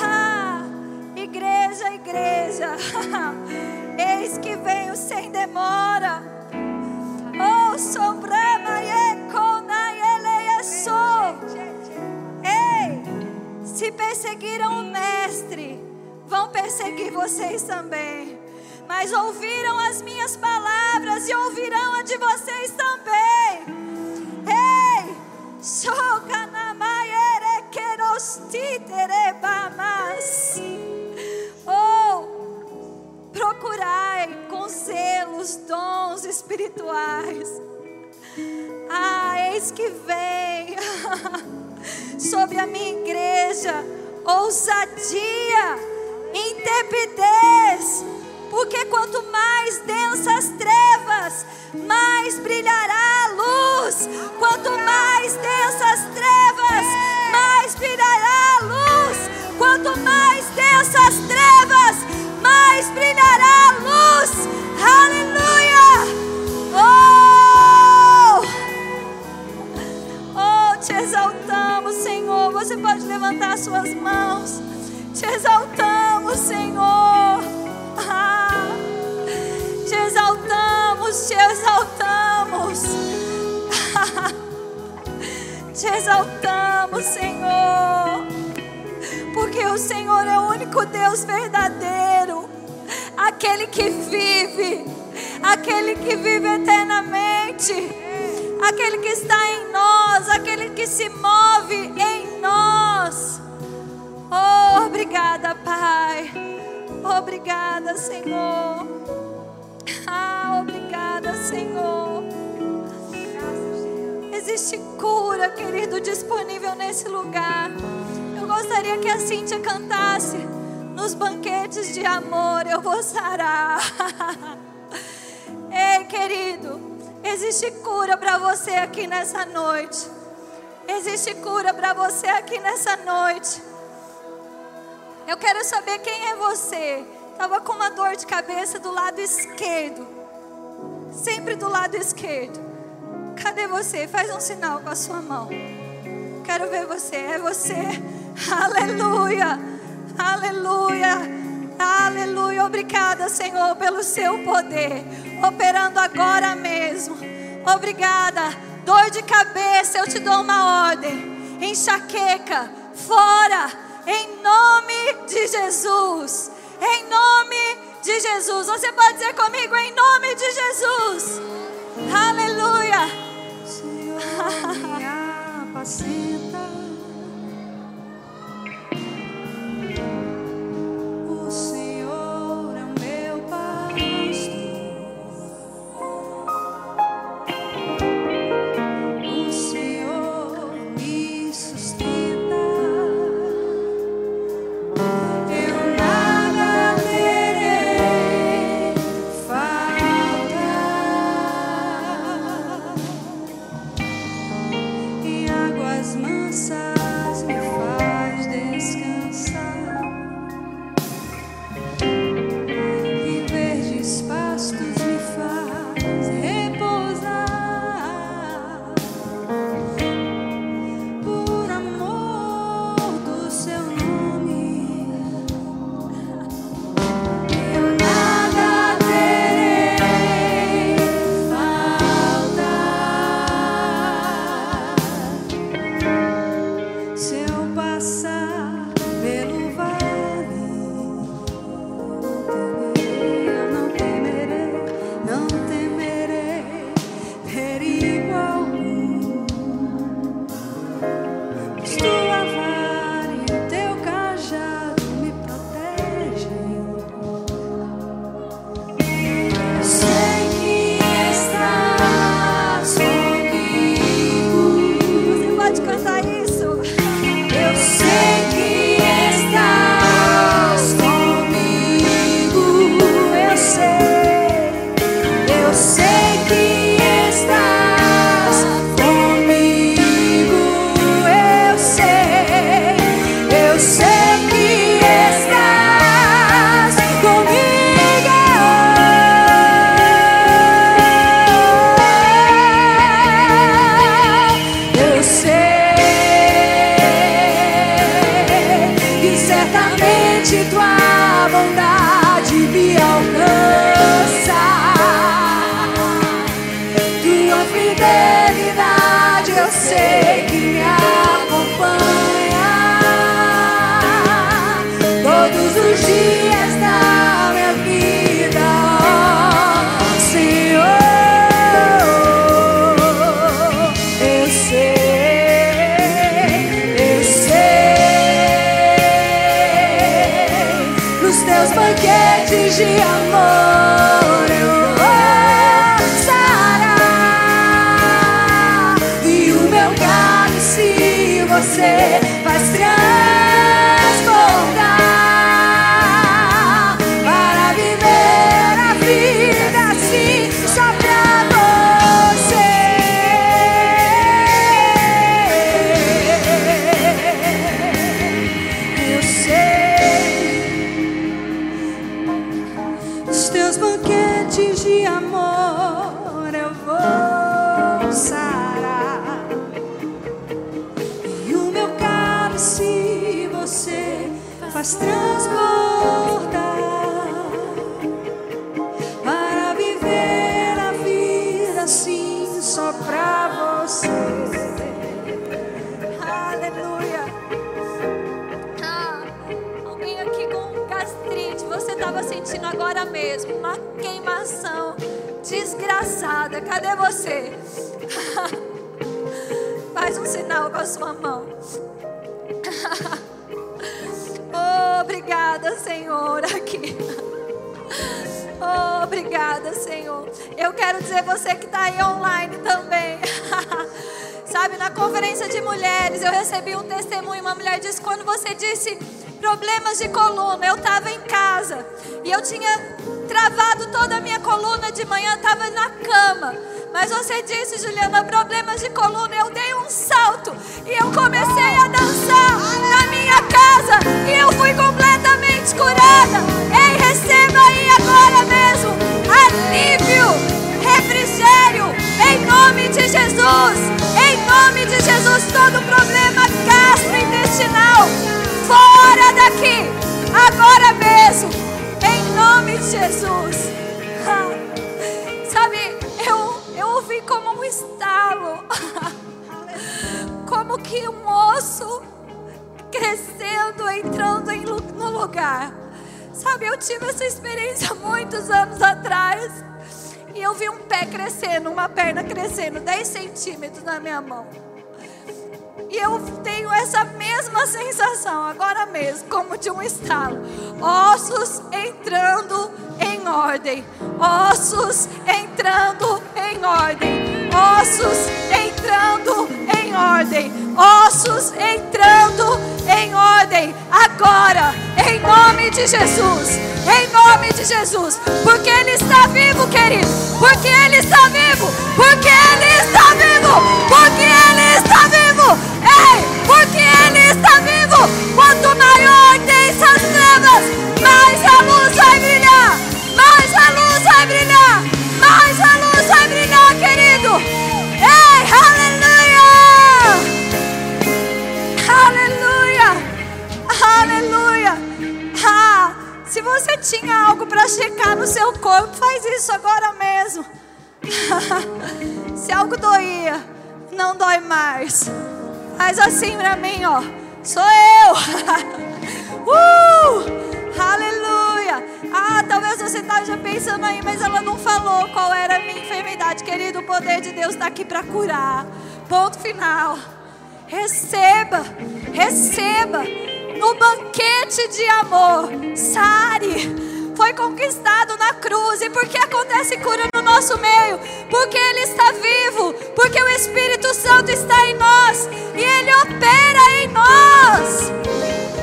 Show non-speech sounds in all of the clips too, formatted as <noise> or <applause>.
<laughs> igreja, igreja. <laughs> Eis que venho sem demora. Perseguiram o mestre, vão perseguir vocês também. Mas ouviram as minhas palavras e ouvirão a de vocês também. Ei, kerostiterebamas. Oh, procurai com zelo os dons espirituais. Ah, eis que vem <laughs> sobre a minha igreja ousadia, intrepidez, porque quanto mais densas trevas, mais brilhará a luz. Quanto mais densas trevas, mais brilhará a luz. Quanto mais densas trevas, mais brilhará a luz. Aleluia! Te exaltamos, Senhor. Você pode levantar suas mãos. Te exaltamos, Senhor. Ah, te exaltamos, te exaltamos. <laughs> te exaltamos, Senhor. Porque o Senhor é o único Deus verdadeiro, aquele que vive, aquele que vive eternamente, aquele que está em nós, aquele que se move em nós. Oh, obrigada, Pai. Obrigada, Senhor. Ah, obrigada, Senhor. Existe cura, querido, disponível nesse lugar. Eu gostaria que a Cíntia cantasse. Nos banquetes de amor eu vou sarar. <laughs> Ei, querido, existe cura para você aqui nessa noite. Existe cura para você aqui nessa noite. Eu quero saber quem é você. Estava com uma dor de cabeça do lado esquerdo. Sempre do lado esquerdo. Cadê você? Faz um sinal com a sua mão. Quero ver você. É você. <laughs> Aleluia. Aleluia. Aleluia. Obrigada, Senhor, pelo seu poder. Operando agora mesmo. Obrigada. Dor de cabeça, eu te dou uma ordem. Enxaqueca, fora. Em nome de Jesus. Em nome de Jesus. Você pode dizer comigo em nome de Jesus. Aleluia. Senhor me apacenta. Cadê você? <laughs> Faz um sinal com a sua mão. Obrigada, Senhor, aqui. Oh, obrigada, Senhor. Eu quero dizer você que está aí online também. <laughs> Sabe, na conferência de mulheres, eu recebi um testemunho. Uma mulher disse: quando você disse problemas de coluna, eu estava em casa e eu tinha travado toda a minha coluna de manhã, estava na cama. Mas você disse, Juliana, problemas de coluna. Eu dei um salto e eu comecei a dançar minha casa e eu fui completamente curada. Ei, receba aí agora mesmo alívio, refrigério, em nome de Jesus. Em nome de Jesus, todo problema gastrointestinal, fora daqui, agora mesmo, em nome de Jesus. <laughs> Sabe, eu, eu ouvi como um estalo, <laughs> como que um osso crescendo, entrando em no lugar. Sabe, eu tive essa experiência muitos anos atrás. E eu vi um pé crescendo, uma perna crescendo, 10 centímetros na minha mão. E eu tenho essa mesma sensação agora mesmo, como de um estalo. Ossos entrando em ordem. Ossos entrando em ordem. Ossos entrando em ordem. Ossos entrando. Agora, em nome de Jesus. Em nome de Jesus. Porque Ele está vivo, querido. Porque Ele está vivo. Porque Ele está vivo. Porque Ele está vivo. Ei, porque Ele está vivo. Quanto maior densa as trevas, você tinha algo para checar no seu corpo, faz isso agora mesmo. <laughs> se algo doía, não dói mais. Faz assim pra mim, ó. Sou eu. <laughs> uh, aleluia. Ah, talvez você esteja pensando aí, mas ela não falou qual era a minha enfermidade. Querido, o poder de Deus está aqui para curar. Ponto final. Receba, receba no banquete de amor. Sare foi conquistado na cruz. E por que acontece cura no nosso meio? Porque Ele está vivo, porque o Espírito Santo está em nós e Ele opera em nós.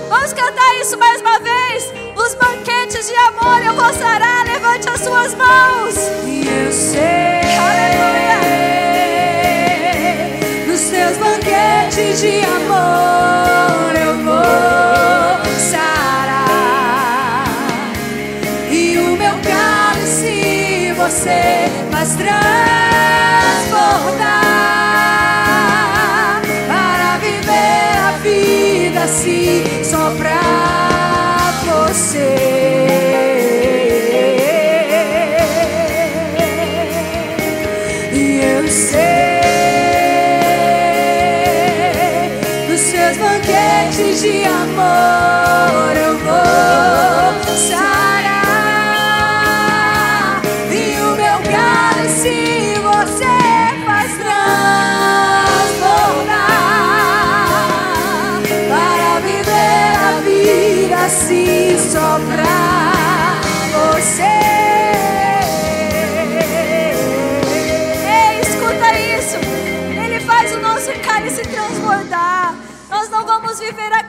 Vamos cantar isso mais uma vez? Nos banquetes de amor eu vou sarar. Levante as suas mãos. E eu sei, nos teus banquetes de amor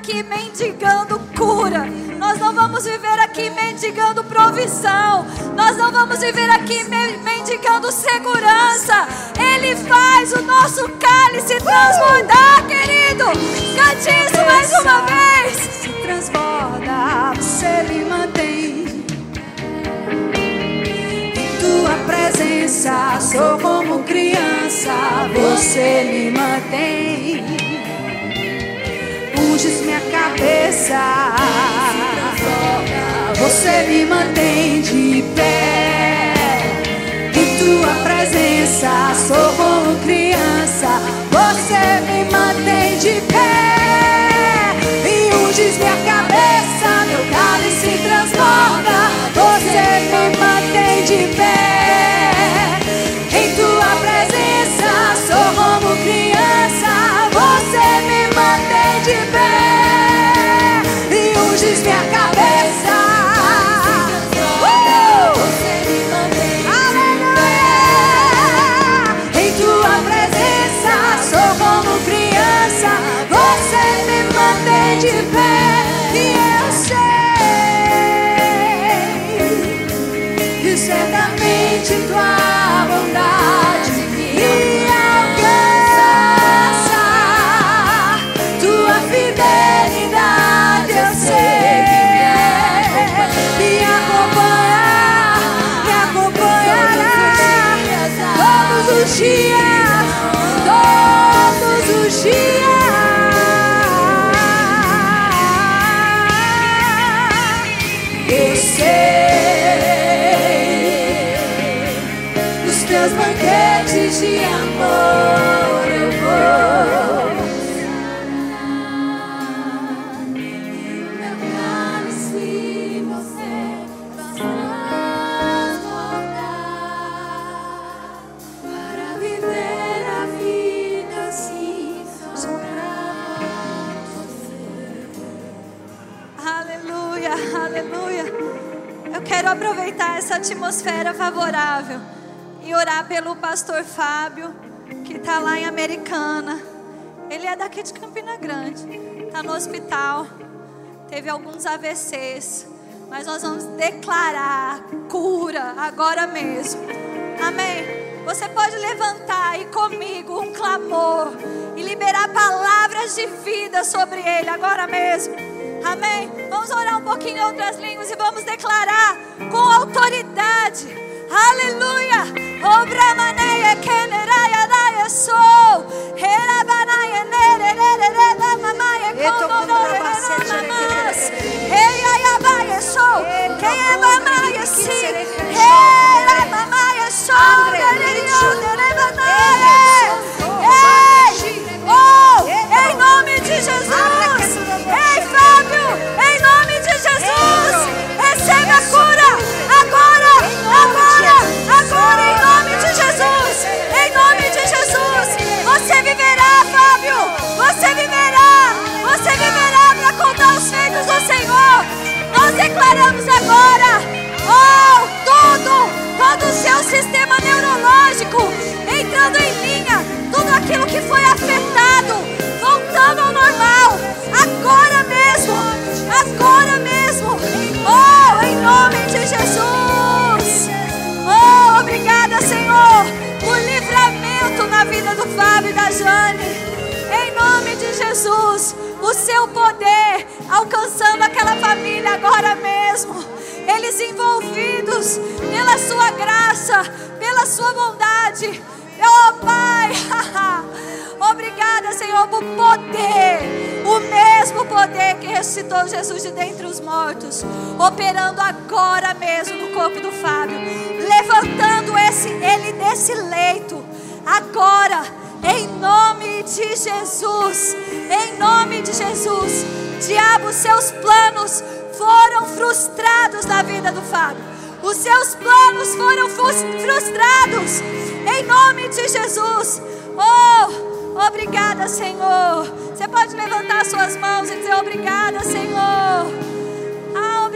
aqui mendigando cura. Nós não vamos viver aqui mendigando provisão. Nós não vamos viver aqui me- mendigando segurança. Ele faz o nosso cálice transbordar, querido. Cante isso mais uma vez. se transborda, você me mantém. Em tua presença, sou como criança, você me mantém. Unges minha cabeça, você me mantém de pé. Em tua presença, sou como criança, você me mantém de pé. E minha cabeça, meu cálice transborda, você me mantém de pé. Dias, todos os dias. Atmosfera favorável e orar pelo pastor Fábio, que está lá em Americana. Ele é daqui de Campina Grande, está no hospital, teve alguns AVCs, mas nós vamos declarar cura agora mesmo. Amém. Você pode levantar aí comigo um clamor e liberar palavras de vida sobre ele agora mesmo. Amém. Vamos orar um pouquinho em outras línguas e vamos declarar com autoridade. Aleluia. Obra maneia keneraya daya sou. Herabanaya nererere mamaia como noreremas. Ei ai abaia sou. Quem é mamaia si? Hera mamaia sou. Ei! Oh! Em nome de Jesus! Em nome de Jesus! Receba a cura! Agora! Agora! Agora! Em nome de Jesus! Em nome de Jesus! Você viverá, Fábio! Você viverá! Você viverá para contar os feitos do Senhor! Nós declaramos agora! Oh! Tudo! Todo o seu sistema neurológico entrando em linha! Tudo aquilo que foi afetado voltando ao normal! Agora Jesus, o seu poder alcançando aquela família agora mesmo. Eles envolvidos pela sua graça, pela sua bondade. Oh Pai, <laughs> obrigada Senhor por poder, o mesmo poder que ressuscitou Jesus de dentre os mortos, operando agora mesmo no corpo do Fábio, levantando esse, ele desse leito, agora, em nome de Jesus, em nome de Jesus, diabo, seus planos foram frustrados na vida do Fábio. Os seus planos foram frustrados em nome de Jesus. Oh, obrigada, Senhor. Você pode levantar suas mãos e dizer obrigada, Senhor.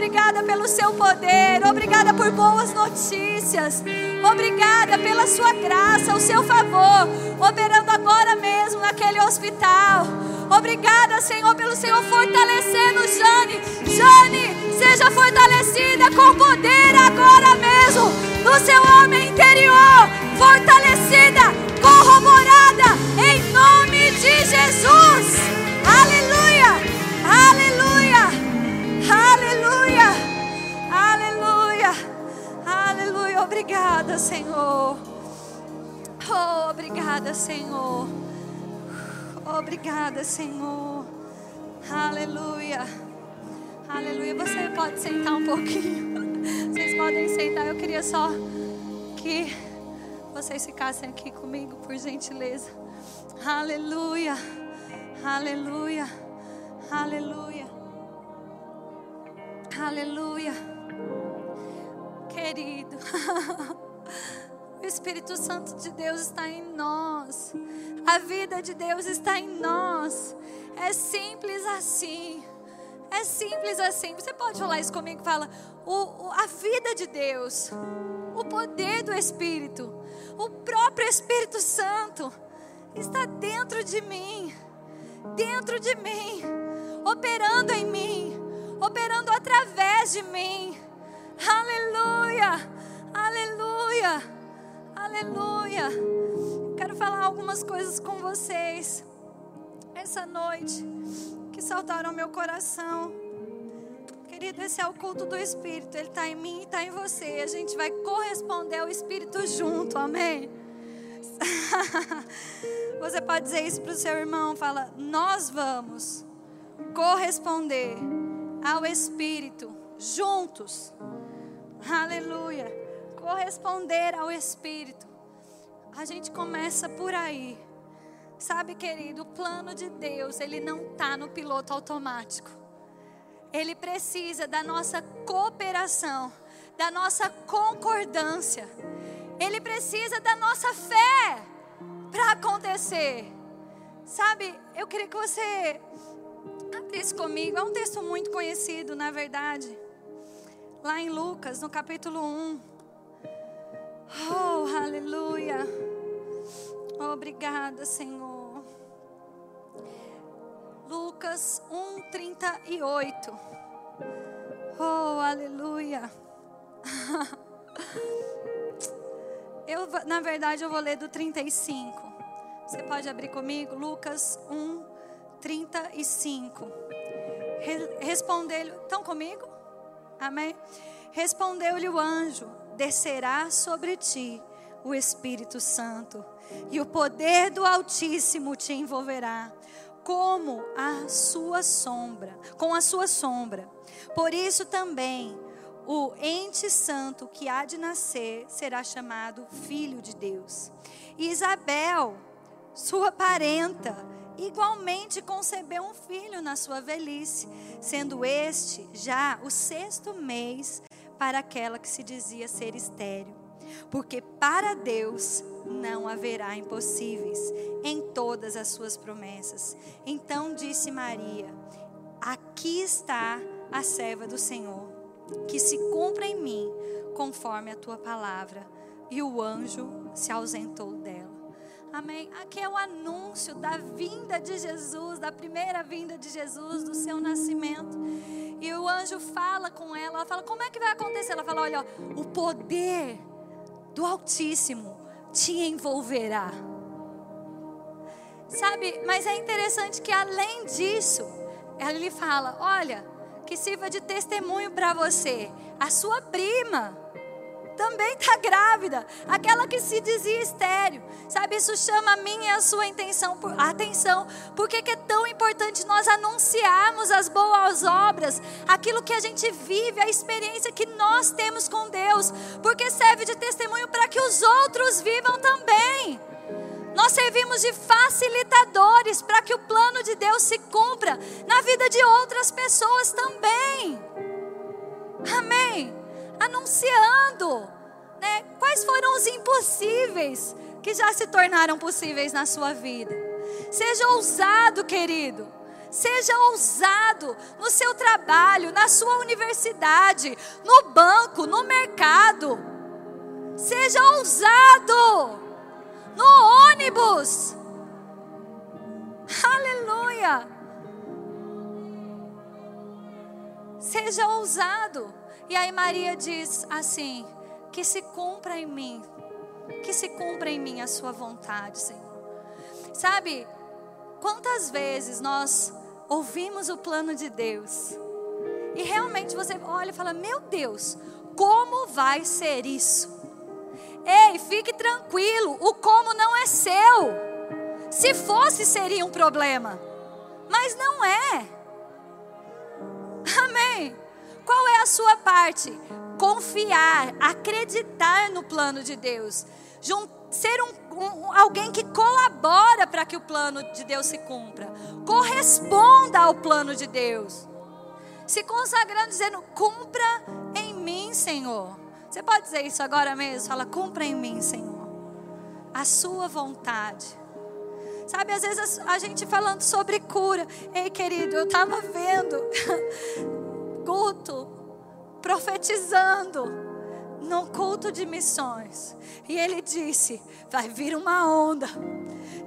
Obrigada pelo seu poder. Obrigada por boas notícias. Obrigada pela sua graça, o seu favor, operando agora mesmo naquele hospital. Obrigada, Senhor, pelo Senhor fortalecendo Jane. Jane, seja fortalecida com poder agora mesmo no seu homem interior. Fortalecida, corroborada, em nome de Jesus. Aleluia, aleluia, aleluia, aleluia. Obrigada, Senhor. Oh, obrigada, Senhor. Obrigada, Senhor. Aleluia. Aleluia. Você pode sentar um pouquinho. Vocês podem sentar. Eu queria só que vocês ficassem aqui comigo, por gentileza. Aleluia. Aleluia. Aleluia. Aleluia. Querido. <laughs> O Espírito Santo de Deus está em nós. A vida de Deus está em nós. É simples assim. É simples assim. Você pode falar isso comigo? Fala, o, o, a vida de Deus, o poder do Espírito, o próprio Espírito Santo está dentro de mim, dentro de mim, operando em mim, operando através de mim. Aleluia, aleluia. Aleluia. Quero falar algumas coisas com vocês essa noite que saltaram meu coração. Querido, esse é o culto do Espírito. Ele está em mim e está em você. A gente vai corresponder ao Espírito junto. Amém? <laughs> Você pode dizer isso para o seu irmão. Fala, nós vamos corresponder ao Espírito juntos. Aleluia corresponder ao Espírito. A gente começa por aí. Sabe, querido, o plano de Deus, ele não está no piloto automático. Ele precisa da nossa cooperação, da nossa concordância. Ele precisa da nossa fé para acontecer. Sabe, eu queria que você abrisse comigo. É um texto muito conhecido, na verdade. Lá em Lucas, no capítulo 1. Oh, aleluia. Obrigada, Senhor. Lucas 1:38. Oh, aleluia. <laughs> Eu, na verdade, eu vou ler do 35. Você pode abrir comigo? Lucas 1, 35. Respondeu-lhe. Estão comigo? Amém? Respondeu-lhe o anjo descerá sobre ti o Espírito Santo, e o poder do Altíssimo te envolverá, como a sua sombra, com a sua sombra. Por isso também o ente santo que há de nascer será chamado filho de Deus. E Isabel, sua parenta, igualmente concebeu um filho na sua velhice, sendo este já o sexto mês para aquela que se dizia ser estéril. Porque para Deus não haverá impossíveis em todas as suas promessas. Então disse Maria: Aqui está a serva do Senhor, que se cumpra em mim conforme a tua palavra. E o anjo se ausentou dela. Amém. Aqui é o anúncio da vinda de Jesus, da primeira vinda de Jesus, do seu nascimento. E o anjo fala com ela, ela fala: Como é que vai acontecer? Ela fala: Olha, o poder do Altíssimo te envolverá. Sabe, mas é interessante que além disso, ela lhe fala: Olha, que sirva de testemunho para você, a sua prima também está grávida, aquela que se dizia estéreo. Sabe, isso chama a minha e a sua intenção, atenção. Por que é tão importante nós anunciarmos as boas obras, aquilo que a gente vive, a experiência que nós temos com Deus, porque serve de testemunho para que os outros vivam também. Nós servimos de facilitadores para que o plano de Deus se cumpra na vida de outras pessoas também. Amém. Anunciando, né? Quais foram os impossíveis que já se tornaram possíveis na sua vida? Seja ousado, querido. Seja ousado no seu trabalho, na sua universidade, no banco, no mercado. Seja ousado no ônibus. Aleluia. Seja ousado. E aí Maria diz assim: que se cumpra em mim, que se cumpra em mim a sua vontade, Senhor. Sabe, quantas vezes nós ouvimos o plano de Deus e realmente você olha e fala: Meu Deus, como vai ser isso? Ei, fique tranquilo, o como não é seu. Se fosse, seria um problema, mas não é. Amém. Qual é a sua parte? Confiar, acreditar no plano de Deus, ser um, um, alguém que colabora para que o plano de Deus se cumpra, corresponda ao plano de Deus, se consagrando, dizendo: cumpra em mim, Senhor. Você pode dizer isso agora mesmo? Fala: cumpra em mim, Senhor, a sua vontade. Sabe, às vezes a gente falando sobre cura. Ei, querido, eu estava vendo <laughs> culto, profetizando no culto de missões. E ele disse: vai vir uma onda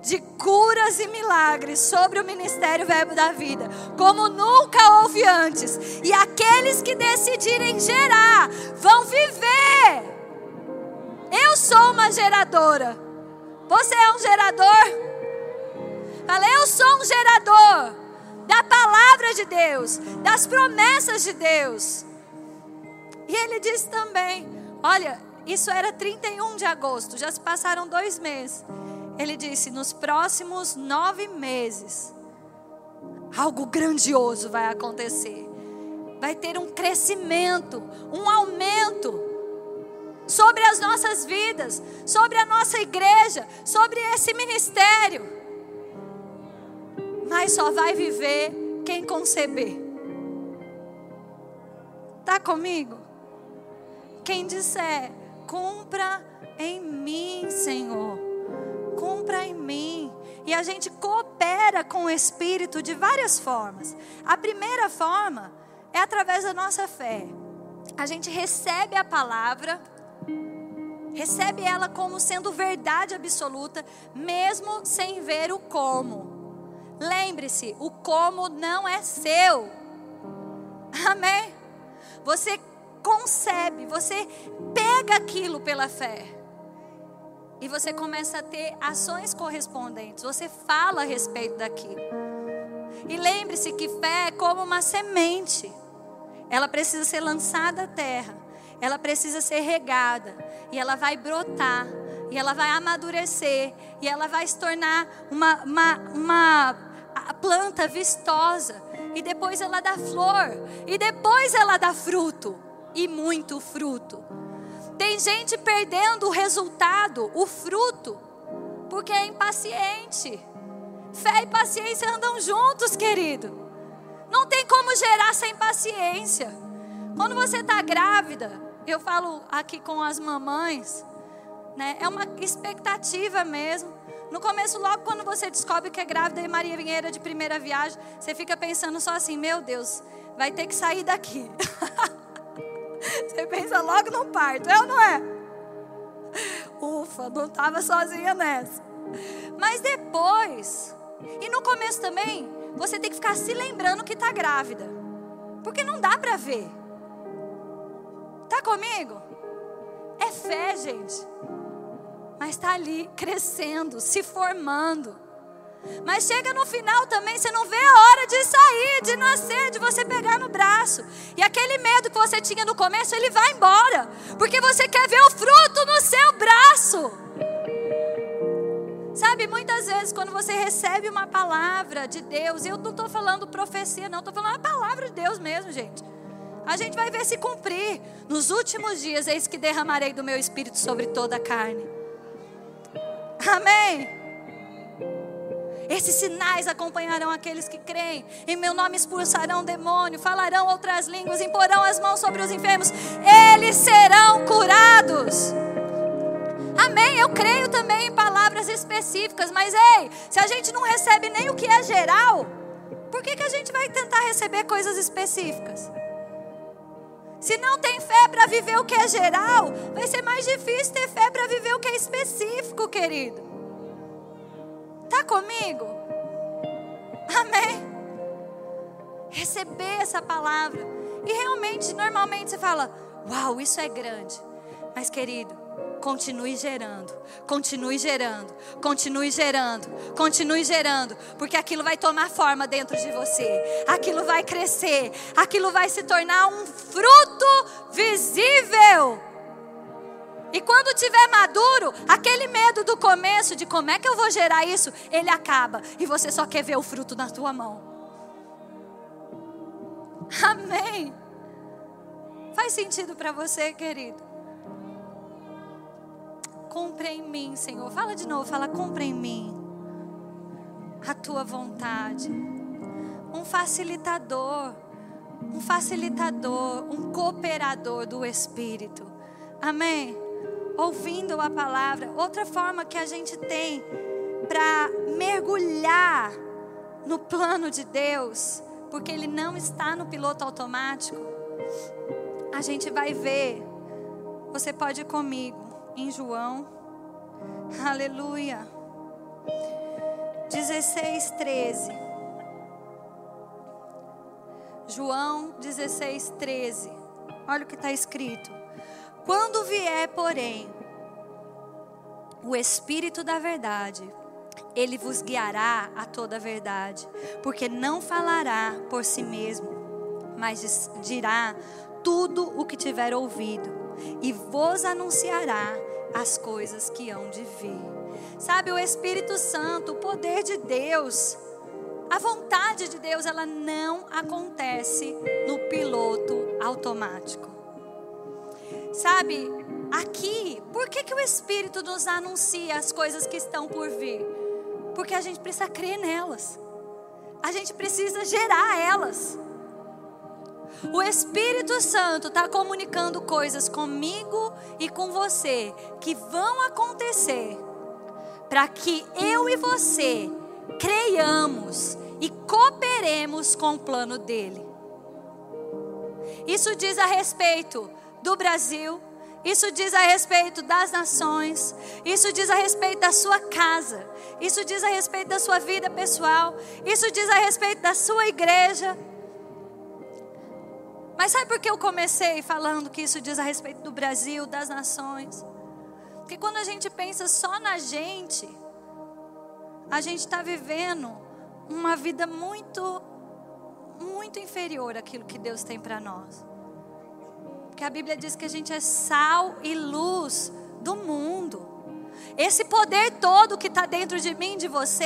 de curas e milagres sobre o ministério Verbo da Vida, como nunca houve antes. E aqueles que decidirem gerar vão viver. Eu sou uma geradora. Você é um gerador? Fala, eu sou um gerador da palavra de Deus, das promessas de Deus. E ele disse também: Olha, isso era 31 de agosto, já se passaram dois meses. Ele disse: Nos próximos nove meses, algo grandioso vai acontecer. Vai ter um crescimento, um aumento sobre as nossas vidas, sobre a nossa igreja, sobre esse ministério mas só vai viver quem conceber. Tá comigo? Quem disser, cumpra em mim, Senhor. Cumpra em mim. E a gente coopera com o Espírito de várias formas. A primeira forma é através da nossa fé. A gente recebe a palavra, recebe ela como sendo verdade absoluta, mesmo sem ver o como. Lembre-se, o como não é seu. Amém? Você concebe, você pega aquilo pela fé. E você começa a ter ações correspondentes. Você fala a respeito daquilo. E lembre-se que fé é como uma semente. Ela precisa ser lançada à terra. Ela precisa ser regada. E ela vai brotar. E ela vai amadurecer. E ela vai se tornar uma, uma, uma a planta vistosa, e depois ela dá flor, e depois ela dá fruto, e muito fruto. Tem gente perdendo o resultado, o fruto, porque é impaciente. Fé e paciência andam juntos, querido. Não tem como gerar sem paciência. Quando você está grávida, eu falo aqui com as mamães, né? É uma expectativa mesmo. No começo, logo quando você descobre que é grávida e Maria Vinheira de primeira viagem, você fica pensando só assim: meu Deus, vai ter que sair daqui. <laughs> você pensa logo no parto, é ou não é? Ufa, não estava sozinha nessa. Mas depois, e no começo também, você tem que ficar se lembrando que está grávida. Porque não dá para ver. Tá comigo? É fé, gente mas está ali crescendo, se formando. Mas chega no final também, você não vê a hora de sair, de nascer, de você pegar no braço. E aquele medo que você tinha no começo, ele vai embora. Porque você quer ver o fruto no seu braço. Sabe, muitas vezes quando você recebe uma palavra de Deus, eu não estou falando profecia, não, estou falando a palavra de Deus mesmo, gente. A gente vai ver se cumprir. Nos últimos dias, eis que derramarei do meu espírito sobre toda a carne. Amém. Esses sinais acompanharão aqueles que creem. Em meu nome expulsarão demônio, falarão outras línguas, imporão as mãos sobre os enfermos. Eles serão curados. Amém. Eu creio também em palavras específicas, mas ei, se a gente não recebe nem o que é geral, por que, que a gente vai tentar receber coisas específicas? Se não tem fé para viver o que é geral, vai ser mais difícil ter fé para viver o que é específico, querido. Tá comigo? Amém. Receber essa palavra. E realmente, normalmente você fala: Uau, isso é grande. Mas, querido, continue gerando, continue gerando, continue gerando, continue gerando, porque aquilo vai tomar forma dentro de você, aquilo vai crescer, aquilo vai se tornar um fruto visível. E quando tiver maduro, aquele medo do começo de como é que eu vou gerar isso, ele acaba e você só quer ver o fruto na tua mão. Amém. Faz sentido para você, querido? Compre em mim, Senhor. Fala de novo, fala, compre em mim a tua vontade. Um facilitador, um facilitador, um cooperador do Espírito. Amém? ouvindo a palavra. Outra forma que a gente tem para mergulhar no plano de Deus, porque Ele não está no piloto automático, a gente vai ver. Você pode ir comigo em João, aleluia, 16, 13. João 16, 13. Olha o que está escrito. Quando vier, porém, o Espírito da Verdade, ele vos guiará a toda a verdade, porque não falará por si mesmo, mas dirá tudo o que tiver ouvido, e vos anunciará as coisas que hão de vir. Sabe, o Espírito Santo, o poder de Deus, a vontade de Deus, ela não acontece no piloto automático. Sabe, aqui, por que, que o Espírito nos anuncia as coisas que estão por vir? Porque a gente precisa crer nelas, a gente precisa gerar elas. O Espírito Santo está comunicando coisas comigo e com você que vão acontecer para que eu e você creiamos e cooperemos com o plano dele. Isso diz a respeito do Brasil, isso diz a respeito das nações, isso diz a respeito da sua casa, isso diz a respeito da sua vida pessoal, isso diz a respeito da sua igreja. Mas sabe por que eu comecei falando que isso diz a respeito do Brasil, das nações? Porque quando a gente pensa só na gente, a gente está vivendo uma vida muito, muito inferior àquilo que Deus tem para nós. Porque a Bíblia diz que a gente é sal e luz do mundo. Esse poder todo que está dentro de mim, de você,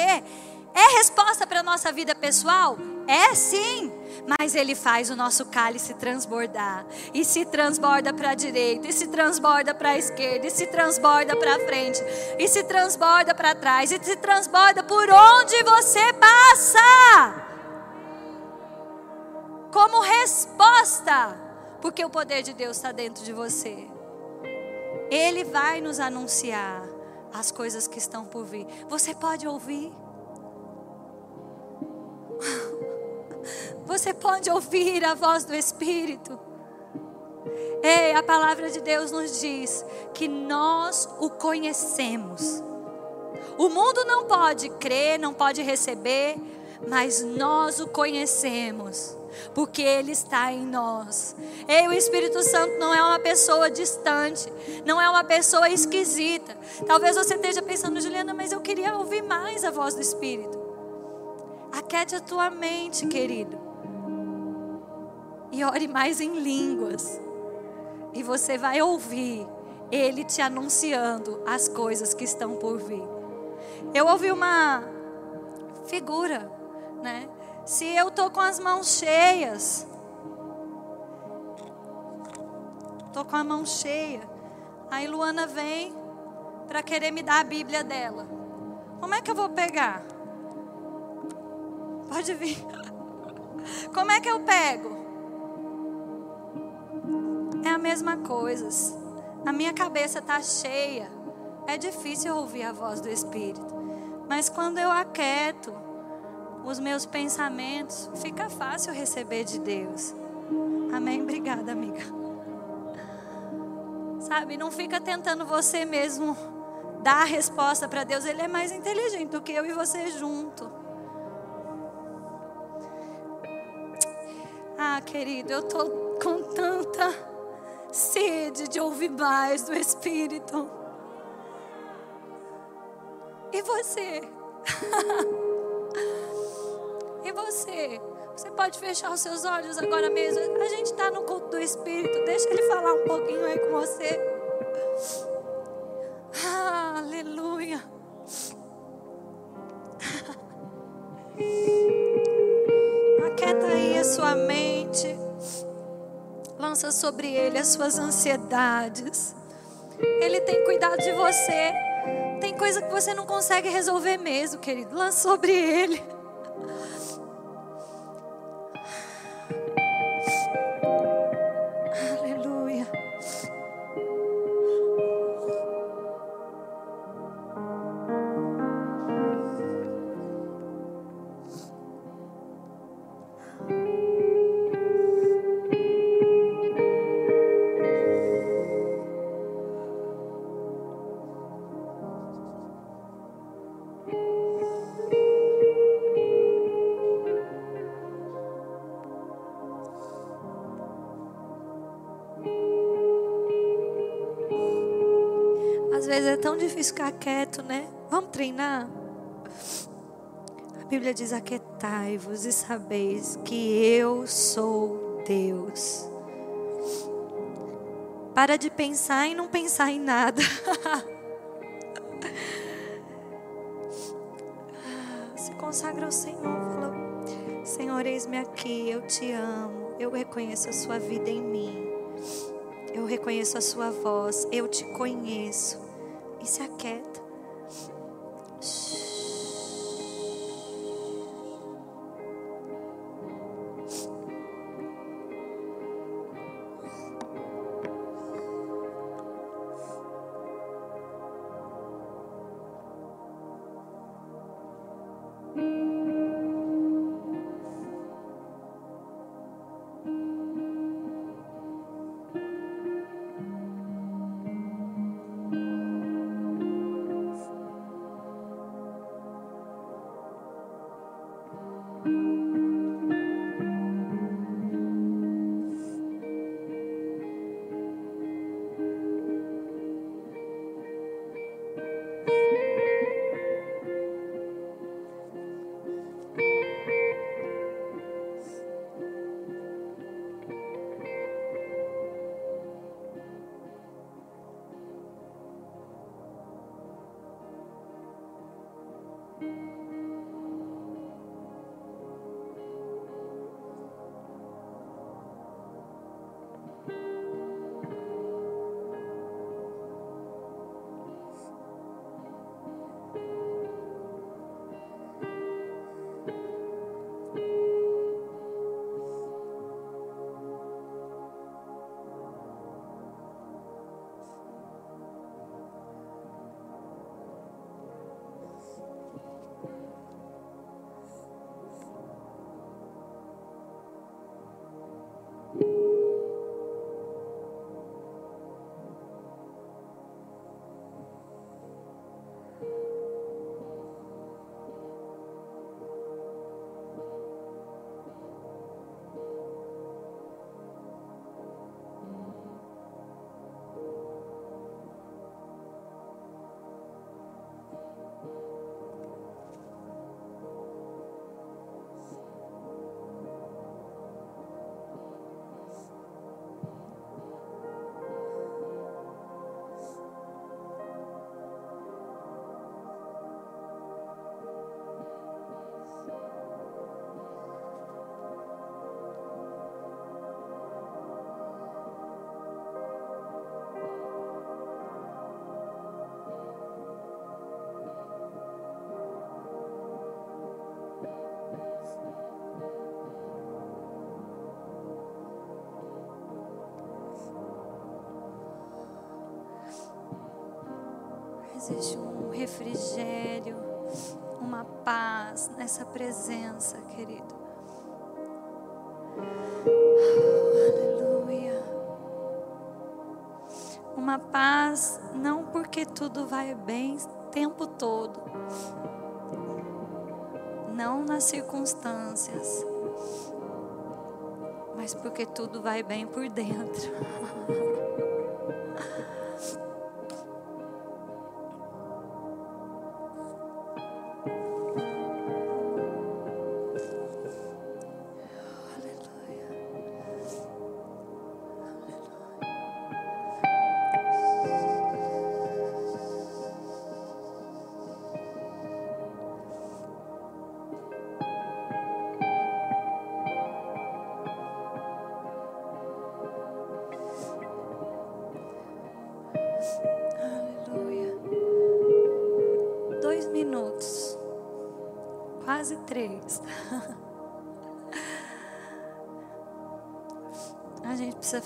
é resposta para a nossa vida pessoal? É sim, mas ele faz o nosso cálice transbordar. E se transborda para a direita, e se transborda para a esquerda, e se transborda para frente, e se transborda para trás, e se transborda por onde você passa. Como resposta porque o poder de Deus está dentro de você. Ele vai nos anunciar as coisas que estão por vir. Você pode ouvir. <laughs> Você pode ouvir a voz do Espírito. Ei, a palavra de Deus nos diz que nós o conhecemos. O mundo não pode crer, não pode receber, mas nós o conhecemos porque Ele está em nós. Ei, o Espírito Santo não é uma pessoa distante, não é uma pessoa esquisita. Talvez você esteja pensando, Juliana, mas eu queria ouvir mais a voz do Espírito. Aquete a tua mente, querido, e ore mais em línguas, e você vai ouvir Ele te anunciando as coisas que estão por vir. Eu ouvi uma figura, né? Se eu tô com as mãos cheias, tô com a mão cheia. Aí Luana vem para querer me dar a Bíblia dela. Como é que eu vou pegar? Pode vir. Como é que eu pego? É a mesma coisa. A minha cabeça está cheia. É difícil ouvir a voz do Espírito. Mas quando eu aquieto os meus pensamentos, fica fácil receber de Deus. Amém? Obrigada, amiga. Sabe, não fica tentando você mesmo dar a resposta para Deus. Ele é mais inteligente do que eu e você junto. Ah, querido, eu tô com tanta sede de ouvir mais do Espírito. E você? <laughs> e você? Você pode fechar os seus olhos agora mesmo. A gente está no culto do Espírito. Deixa ele falar um pouquinho aí com você. Ah, aleluia. <laughs> Aquieta aí a sua mente. Lança sobre ele as suas ansiedades. Ele tem cuidado de você. Tem coisa que você não consegue resolver mesmo, querido. Lança sobre ele. Ficar quieto, né? Vamos treinar? A Bíblia diz: Aquietai-vos e sabeis que eu sou Deus. Para de pensar e não pensar em nada. <laughs> Se consagra ao Senhor. Fala, Senhor, eis-me aqui. Eu te amo. Eu reconheço a sua vida em mim. Eu reconheço a sua voz. Eu te conheço e se aquieta. Existe um refrigério, uma paz nessa presença, querido. Aleluia. Uma paz não porque tudo vai bem o tempo todo. Não nas circunstâncias, mas porque tudo vai bem por dentro. <laughs>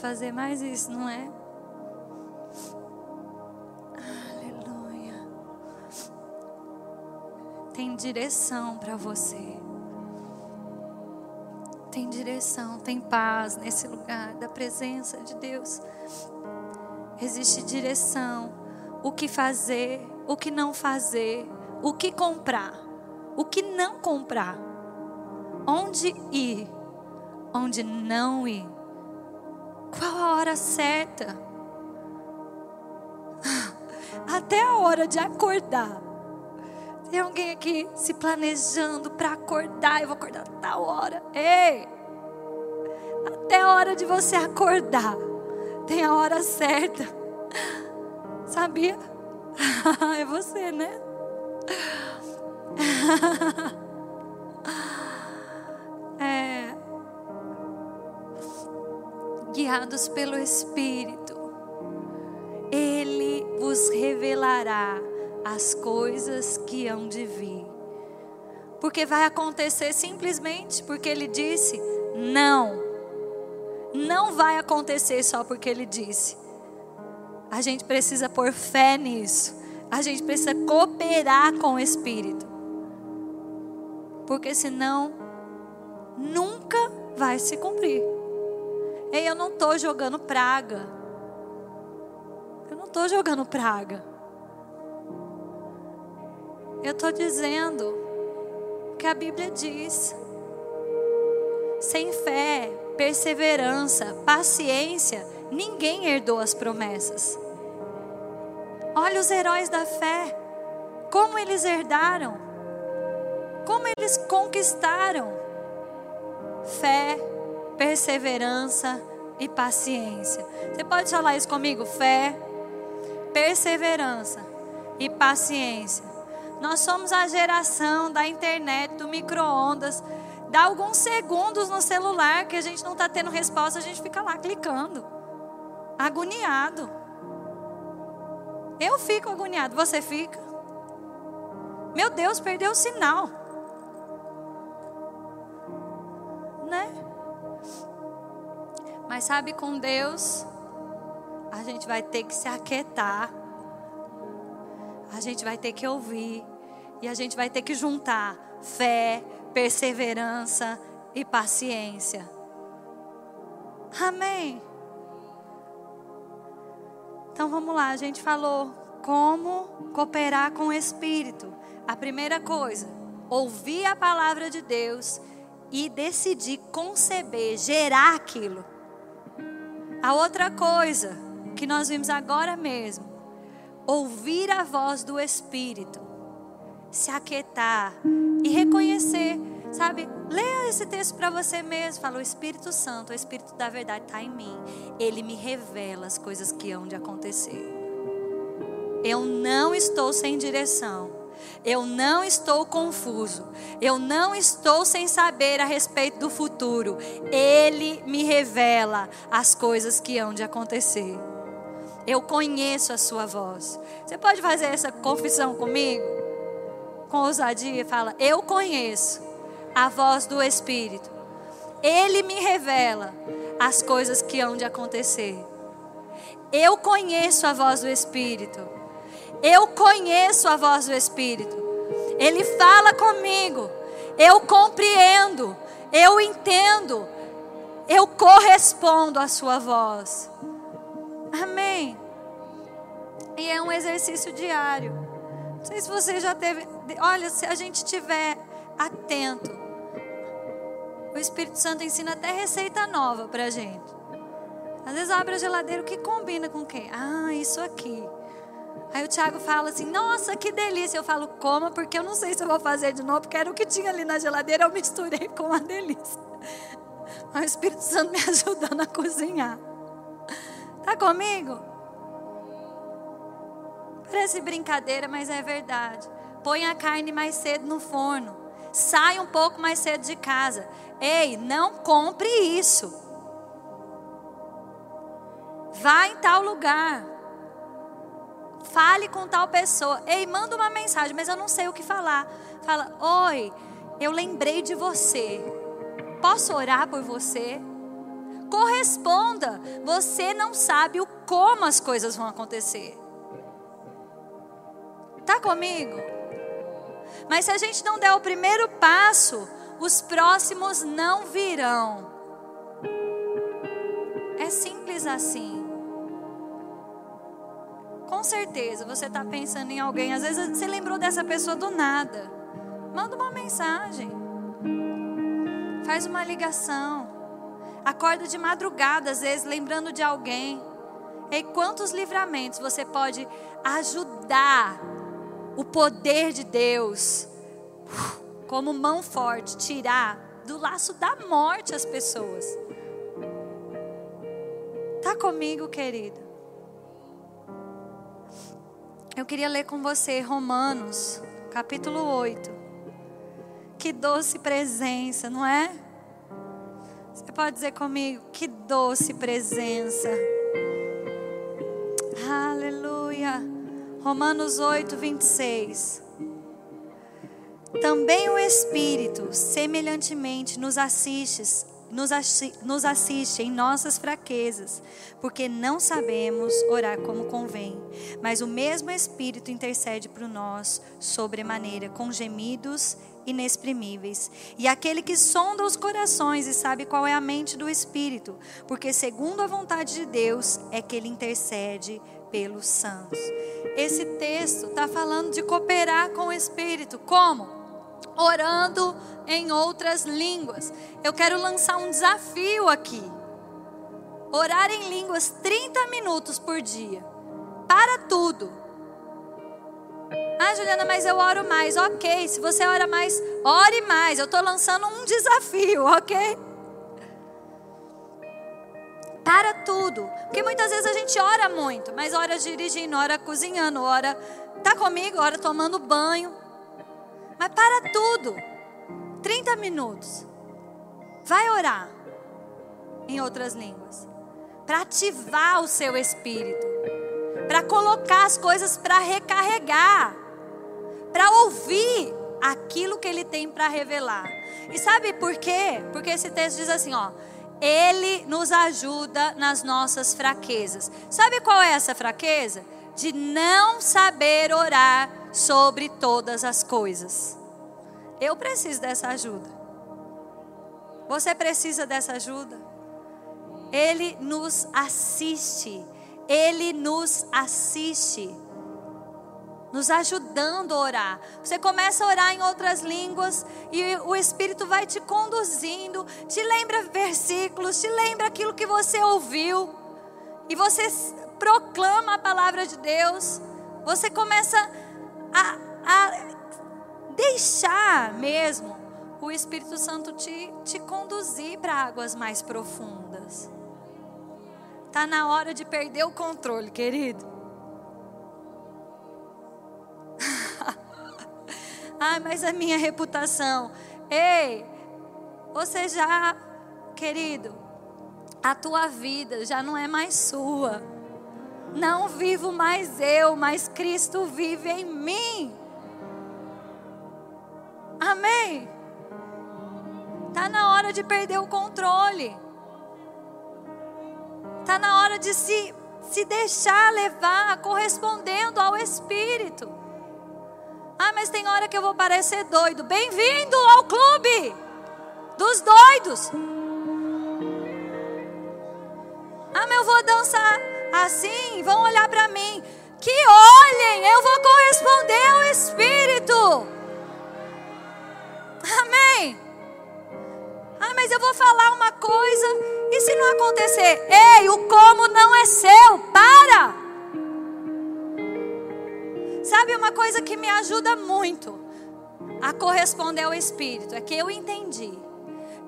fazer mais isso, não é? Aleluia. Tem direção para você. Tem direção, tem paz nesse lugar da presença de Deus. Existe direção, o que fazer, o que não fazer, o que comprar, o que não comprar, onde ir, onde não ir, hora certa, até a hora de acordar. Tem alguém aqui se planejando para acordar? Eu vou acordar tal hora. Ei! Até a hora de você acordar tem a hora certa. Sabia? <laughs> é você, né? <laughs> Guiados pelo Espírito, Ele vos revelará as coisas que hão de vir. Porque vai acontecer simplesmente porque Ele disse: não não vai acontecer só porque ele disse. A gente precisa pôr fé nisso. A gente precisa cooperar com o Espírito. Porque senão, nunca vai se cumprir. Ei, eu não estou jogando praga. Eu não estou jogando praga. Eu estou dizendo que a Bíblia diz. Sem fé, perseverança, paciência, ninguém herdou as promessas. Olha os heróis da fé, como eles herdaram, como eles conquistaram fé, perseverança e paciência. Você pode falar isso comigo? Fé, perseverança e paciência. Nós somos a geração da internet, do micro-ondas Dá alguns segundos no celular que a gente não está tendo resposta, a gente fica lá clicando, agoniado. Eu fico agoniado, você fica? Meu Deus, perdeu o sinal. Né? Mas sabe, com Deus, a gente vai ter que se aquietar. A gente vai ter que ouvir. E a gente vai ter que juntar fé, perseverança e paciência. Amém. Então vamos lá, a gente falou como cooperar com o Espírito. A primeira coisa, ouvir a palavra de Deus e decidir conceber, gerar aquilo. A outra coisa que nós vimos agora mesmo, ouvir a voz do Espírito se aquietar e reconhecer, sabe? Leia esse texto para você mesmo. Fala: O Espírito Santo, o Espírito da verdade está em mim. Ele me revela as coisas que hão de acontecer. Eu não estou sem direção. Eu não estou confuso. Eu não estou sem saber a respeito do futuro. Ele me revela as coisas que hão de acontecer. Eu conheço a sua voz. Você pode fazer essa confissão comigo? com ousadia fala: Eu conheço a voz do Espírito. Ele me revela as coisas que hão de acontecer. Eu conheço a voz do Espírito. Eu conheço a voz do Espírito. Ele fala comigo. Eu compreendo. Eu entendo. Eu correspondo à sua voz. Amém. E é um exercício diário. Não sei se você já teve. Olha, se a gente estiver atento, o Espírito Santo ensina até receita nova para gente. Às vezes abre a geladeira, o que combina com o? Ah, isso aqui. Aí o Tiago fala assim: Nossa, que delícia. Eu falo: Coma, porque eu não sei se eu vou fazer de novo, porque era o que tinha ali na geladeira, eu misturei com uma delícia. Aí o Espírito Santo me <laughs> ajudando a cozinhar. Tá comigo? Parece brincadeira, mas é verdade. Põe a carne mais cedo no forno. Sai um pouco mais cedo de casa. Ei, não compre isso. Vá em tal lugar. Fale com tal pessoa. Ei, manda uma mensagem, mas eu não sei o que falar. Fala: Oi, eu lembrei de você. Posso orar por você? Corresponda. Você não sabe o como as coisas vão acontecer. Tá comigo? Mas se a gente não der o primeiro passo, os próximos não virão. É simples assim. Com certeza você está pensando em alguém. Às vezes você lembrou dessa pessoa do nada. Manda uma mensagem. Faz uma ligação. Acorda de madrugada, às vezes, lembrando de alguém. E quantos livramentos você pode ajudar o poder de Deus, como mão forte, tirar do laço da morte as pessoas. Tá comigo, querido? Eu queria ler com você Romanos, capítulo 8. Que doce presença, não é? Você pode dizer comigo, que doce presença. Aleluia. Romanos 8, 26. Também o Espírito, semelhantemente, nos assiste nos, assiste em nossas fraquezas, porque não sabemos orar como convém. Mas o mesmo Espírito intercede por nós sobremaneira, com gemidos inexprimíveis. E aquele que sonda os corações e sabe qual é a mente do Espírito, porque segundo a vontade de Deus é que ele intercede pelos santos. Esse texto está falando de cooperar com o Espírito. Como? Orando em outras línguas. Eu quero lançar um desafio aqui. Orar em línguas 30 minutos por dia. Para tudo. Ah, Juliana, mas eu oro mais. Ok, se você ora mais, ore mais. Eu estou lançando um desafio, <laughs> ok? Para tudo. Porque muitas vezes a gente ora muito, mas ora dirigindo, ora cozinhando, ora. Tá comigo? Ora tomando banho. Mas para tudo. 30 minutos. Vai orar em outras línguas. Para ativar o seu espírito. Para colocar as coisas para recarregar. Para ouvir aquilo que ele tem para revelar. E sabe por quê? Porque esse texto diz assim, ó. Ele nos ajuda nas nossas fraquezas. Sabe qual é essa fraqueza? De não saber orar sobre todas as coisas. Eu preciso dessa ajuda. Você precisa dessa ajuda? Ele nos assiste. Ele nos assiste. Nos ajudando a orar. Você começa a orar em outras línguas e o Espírito vai te conduzindo, te lembra versículos, te lembra aquilo que você ouviu. E você proclama a palavra de Deus. Você começa a, a deixar mesmo o Espírito Santo te, te conduzir para águas mais profundas. Está na hora de perder o controle, querido. <laughs> Ai, mas a minha reputação. Ei, você já, querido, a tua vida já não é mais sua. Não vivo mais eu, mas Cristo vive em mim. Amém? Tá na hora de perder o controle. Tá na hora de se se deixar levar correspondendo ao Espírito. Ah, mas tem hora que eu vou parecer doido. Bem-vindo ao clube dos doidos. Ah, mas eu vou dançar assim, vão olhar para mim. Que olhem, eu vou corresponder ao Espírito. Amém. Ah, mas eu vou falar uma coisa e se não acontecer? Ei, o como não é seu. Para. Sabe uma coisa que me ajuda muito a corresponder ao Espírito? É que eu entendi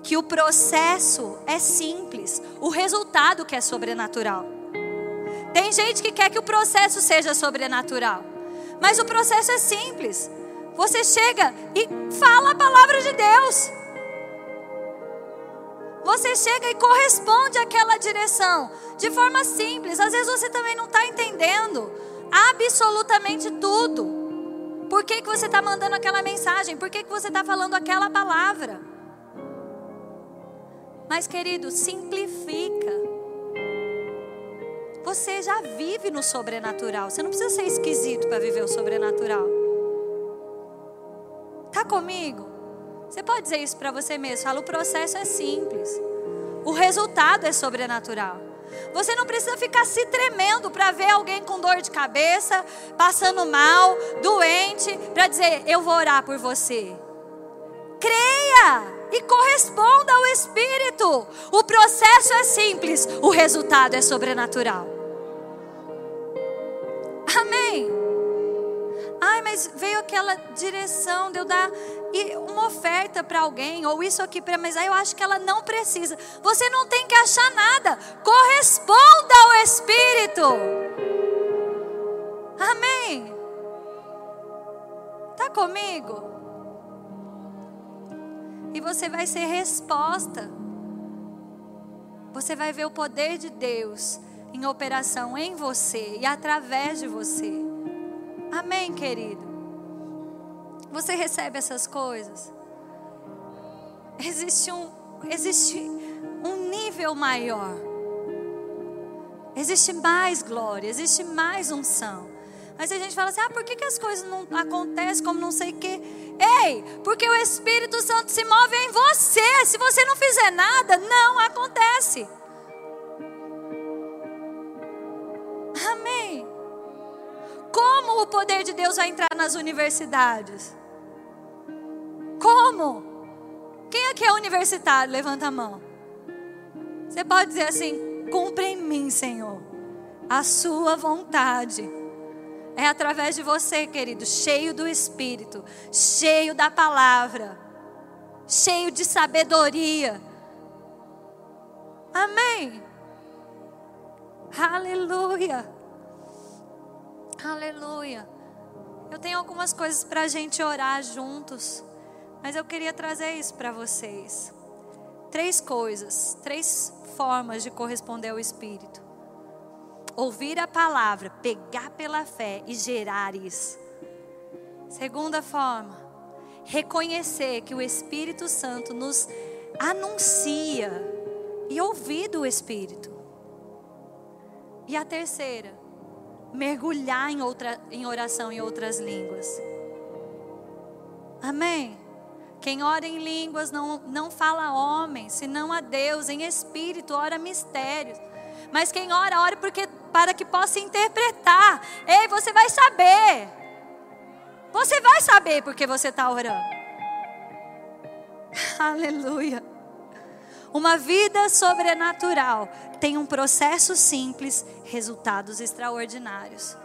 que o processo é simples, o resultado que é sobrenatural. Tem gente que quer que o processo seja sobrenatural, mas o processo é simples. Você chega e fala a palavra de Deus. Você chega e corresponde àquela direção de forma simples. Às vezes você também não está entendendo absolutamente tudo. Por que, que você está mandando aquela mensagem? Por que, que você está falando aquela palavra? Mas, querido, simplifica. Você já vive no sobrenatural. Você não precisa ser esquisito para viver o sobrenatural. Tá comigo? Você pode dizer isso para você mesmo. Fala, o processo é simples. O resultado é sobrenatural. Você não precisa ficar se tremendo para ver alguém com dor de cabeça, passando mal, doente, para dizer, eu vou orar por você. Creia! e corresponda ao Espírito. O processo é simples, o resultado é sobrenatural. Ai, mas veio aquela direção de eu dar uma oferta para alguém, ou isso aqui para, mas aí eu acho que ela não precisa. Você não tem que achar nada. Corresponda ao Espírito. Amém. Tá comigo? e você vai ser resposta. Você vai ver o poder de Deus em operação em você e através de você. Amém, querido? Você recebe essas coisas? Existe um, existe um nível maior. Existe mais glória, existe mais unção. Mas a gente fala assim: ah, por que, que as coisas não acontecem como não sei o quê? Ei, porque o Espírito Santo se move em você. Se você não fizer nada, não acontece. Como o poder de Deus vai entrar nas universidades? Como? Quem aqui é universitário? Levanta a mão. Você pode dizer assim: cumpre em mim, Senhor, a sua vontade é através de você, querido, cheio do Espírito, cheio da palavra, cheio de sabedoria. Amém. Aleluia. Aleluia. Eu tenho algumas coisas para a gente orar juntos, mas eu queria trazer isso para vocês. Três coisas, três formas de corresponder ao Espírito ouvir a palavra, pegar pela fé e gerar isso. Segunda forma, reconhecer que o Espírito Santo nos anuncia e ouvir do Espírito. E a terceira, mergulhar em, outra, em oração em outras línguas. Amém? Quem ora em línguas não, não fala a homem, senão a Deus, em espírito, ora mistérios. Mas quem ora, ora porque para que possa interpretar. Ei, você vai saber. Você vai saber porque você está orando. <laughs> Aleluia. Uma vida sobrenatural tem um processo simples, resultados extraordinários.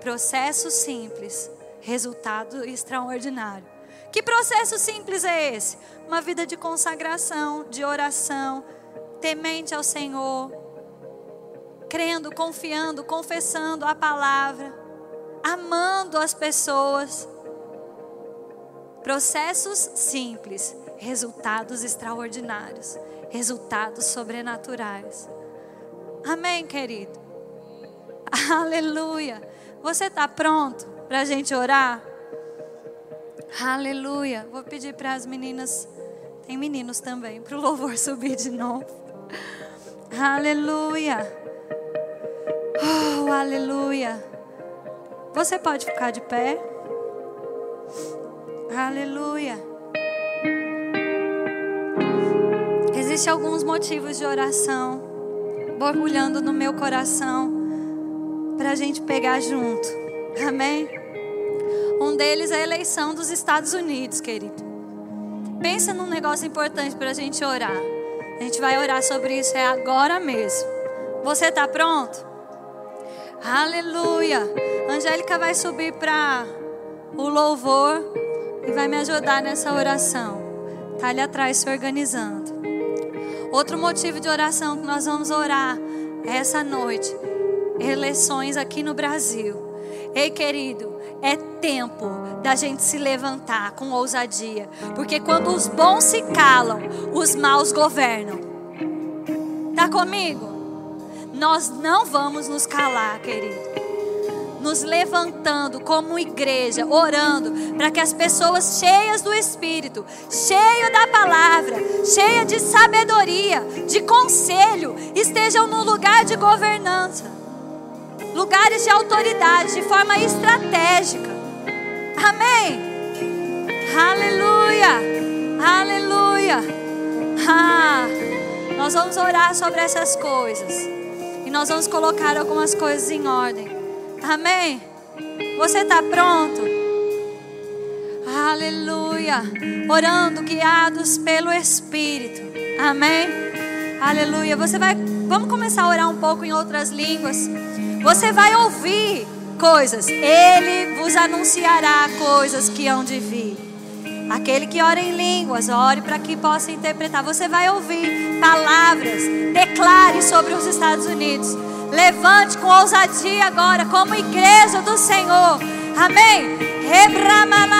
Processo simples, resultado extraordinário. Que processo simples é esse? Uma vida de consagração, de oração, temente ao Senhor, crendo, confiando, confessando a palavra, amando as pessoas. Processos simples, resultados extraordinários, resultados sobrenaturais. Amém, querido? <laughs> Aleluia. Você está pronto para a gente orar? Aleluia. Vou pedir para as meninas, tem meninos também, para o louvor <laughs> subir de novo. Aleluia. Oh, aleluia. Você pode ficar de pé. Aleluia. Existem alguns motivos de oração borbulhando no meu coração para a gente pegar junto. Amém? Um deles é a eleição dos Estados Unidos, querido. Pensa num negócio importante para a gente orar. A gente vai orar sobre isso é agora mesmo. Você está pronto? Aleluia. Angélica vai subir para o louvor e vai me ajudar nessa oração. Tá ali atrás se organizando. Outro motivo de oração que nós vamos orar essa noite, eleições aqui no Brasil. Ei, querido, é tempo da gente se levantar com ousadia, porque quando os bons se calam, os maus governam. Tá comigo? Nós não vamos nos calar, querido. Nos levantando como igreja, orando para que as pessoas cheias do Espírito, cheias da palavra, cheias de sabedoria, de conselho, estejam no lugar de governança, lugares de autoridade, de forma estratégica. Amém. Aleluia. Aleluia. Ah, nós vamos orar sobre essas coisas. E nós vamos colocar algumas coisas em ordem. Amém? Você está pronto? Aleluia. Orando, guiados pelo Espírito. Amém? Aleluia. Você vai. Vamos começar a orar um pouco em outras línguas. Você vai ouvir coisas. Ele vos anunciará coisas que hão de vir. Aquele que ora em línguas, ore para que possa interpretar. Você vai ouvir palavras. Declare sobre os Estados Unidos. Levante com ousadia agora, como igreja do Senhor. Amém. Rebramalai,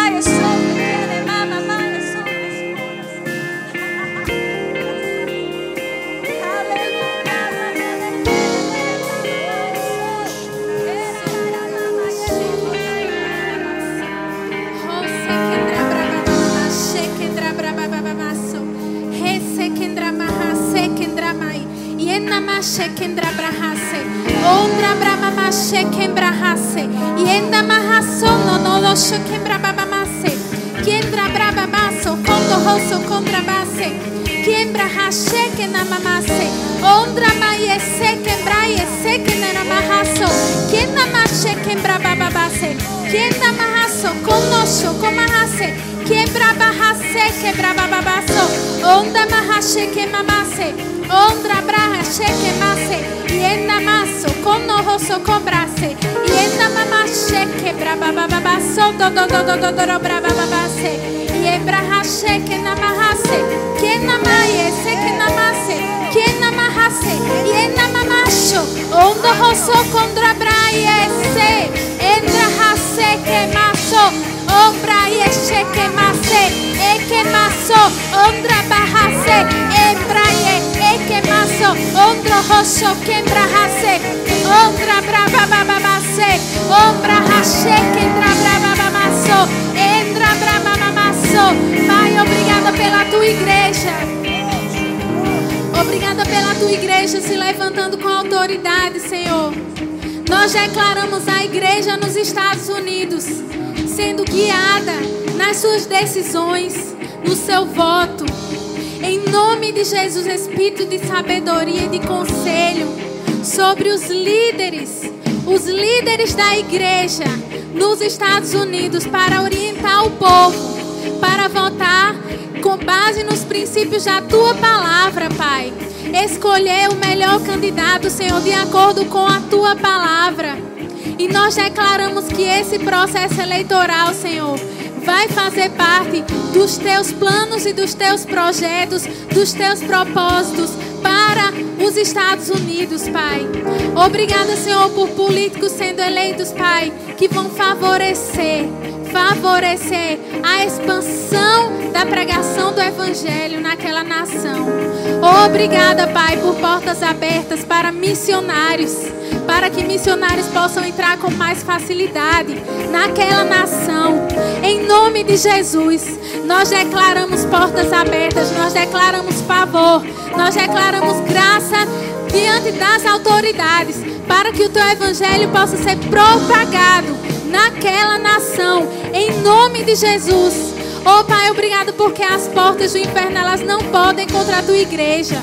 Shekendra Brahase, Ondra Brahma Shekembra Hase, Yenda Mahasono Nolo Shekembra Babamase, Kendra Braba Basso, Kondo Hoso Kondra Base, Kembra Hasheke Namamase, Ondra Maye Sekembra Yeseke Namahaso, Kenda Mashekembra Bababase, Kenda Mahaso, Konosho Komahase, Kembra Bahase, Kebra Bababaso, Onda Mahasheke Mamase, Ondra braha sheke mase. Yenda maso. Kono hoso kombrase. Yenda mama sheke braba baba baso. Do do do do do do braba baba se. Yebraha sheke namahase. Kena maye seke namase. Kena mahase. Yenda mamasho. Ondo hoso kondra braye se. Endra hase ke maso. Ombra yesheke mase. Eke maso. Ondra bahase. Embra ye maso, ondro hoso quembra hase, ondra brava bababase, ombra hashe quembra brava babaso, endra brava mamasso. Pai, obrigada pela tua igreja. Obrigada pela tua igreja se levantando com autoridade, Senhor. Nós declaramos a igreja nos Estados Unidos sendo guiada nas suas decisões, no seu voto em nome de Jesus, Espírito de sabedoria e de conselho sobre os líderes, os líderes da igreja nos Estados Unidos para orientar o povo, para votar com base nos princípios da tua palavra, Pai. Escolher o melhor candidato, Senhor, de acordo com a tua palavra. E nós declaramos que esse processo eleitoral, Senhor, vai fazer parte dos teus planos e dos teus projetos, dos teus propósitos para os Estados Unidos, Pai. Obrigada, Senhor, por políticos sendo eleitos, Pai, que vão favorecer, favorecer a expansão da pregação do Evangelho naquela nação. Obrigada, Pai, por portas abertas para missionários para que missionários possam entrar com mais facilidade naquela nação. Em nome de Jesus, nós declaramos portas abertas, nós declaramos favor, nós declaramos graça diante das autoridades, para que o teu evangelho possa ser propagado naquela nação, em nome de Jesus. Oh Pai, obrigado porque as portas do inferno elas não podem contra a tua igreja.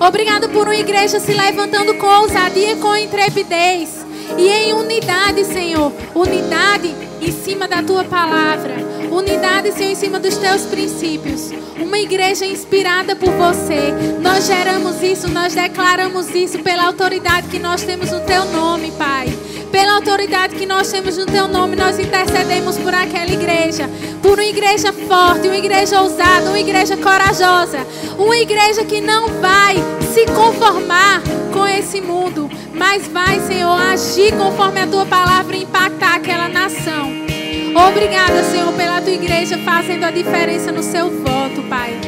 Obrigado por uma igreja se levantando com ousadia e com intrepidez. E em unidade, Senhor. Unidade em cima da tua palavra. Unidade, Senhor, em cima dos teus princípios. Uma igreja inspirada por você. Nós geramos isso, nós declaramos isso pela autoridade que nós temos no teu nome, Pai. Pela autoridade que nós temos no teu nome, nós intercedemos por aquela igreja. Por uma igreja forte, uma igreja ousada, uma igreja corajosa. Uma igreja que não vai se conformar com esse mundo, mas vai, Senhor, agir conforme a tua palavra e impactar aquela nação. Obrigada, Senhor, pela tua igreja fazendo a diferença no seu voto, Pai.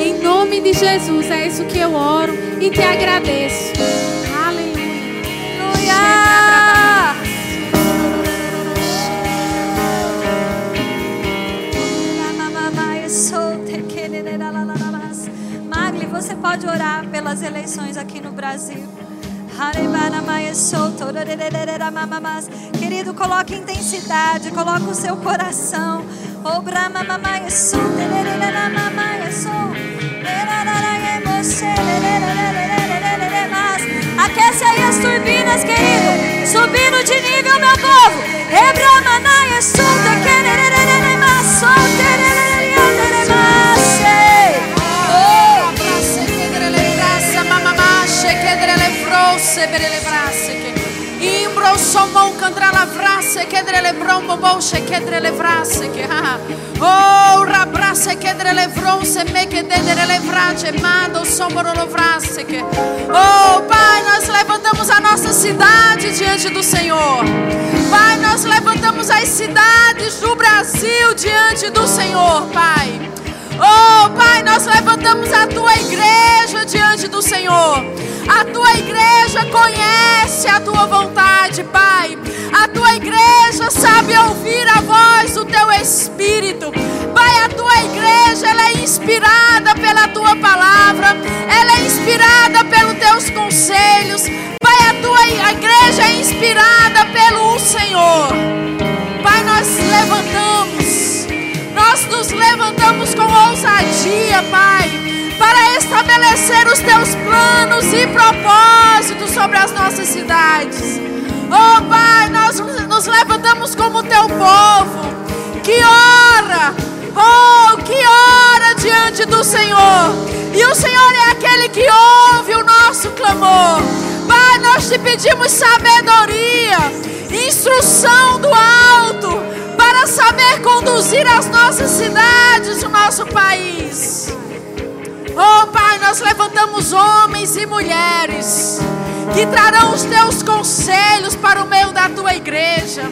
Em nome de Jesus, é isso que eu oro e te agradeço. Magli, você pode orar pelas eleições aqui no Brasil. Querido, coloque intensidade, coloque o seu coração. Aquece aí as turbinas, querido. Subindo de nível, meu povo. Quererererema, se berele brasse che imbro somon candra la frasse che le brombo bosce che le frasse che oh rabrasse che le fronse me le frace mando sombro lo frasse che oh pai nós levantamos a nossa cidade diante do Senhor. Pai nós levantamos as cidades do Brasil diante do Senhor pai. Oh, Pai, nós levantamos a tua igreja diante do Senhor. A tua igreja conhece a tua vontade, Pai. A tua igreja sabe ouvir a voz do teu espírito. Pai, a tua igreja ela é inspirada pela tua palavra. Ela é inspirada pelos teus conselhos. Pai, a tua igreja é inspirada pelo Senhor. Pai, nós levantamos nós nos levantamos com ousadia, Pai, para estabelecer os teus planos e propósitos sobre as nossas cidades. Oh, Pai, nós nos levantamos como teu povo, que ora, oh, que ora diante do Senhor. E o Senhor é aquele que ouve o nosso clamor. Pai, nós te pedimos sabedoria, instrução do alto para saber conduzir as nossas cidades, o nosso país. Oh Pai, nós levantamos homens e mulheres que trarão os teus conselhos para o meio da tua igreja.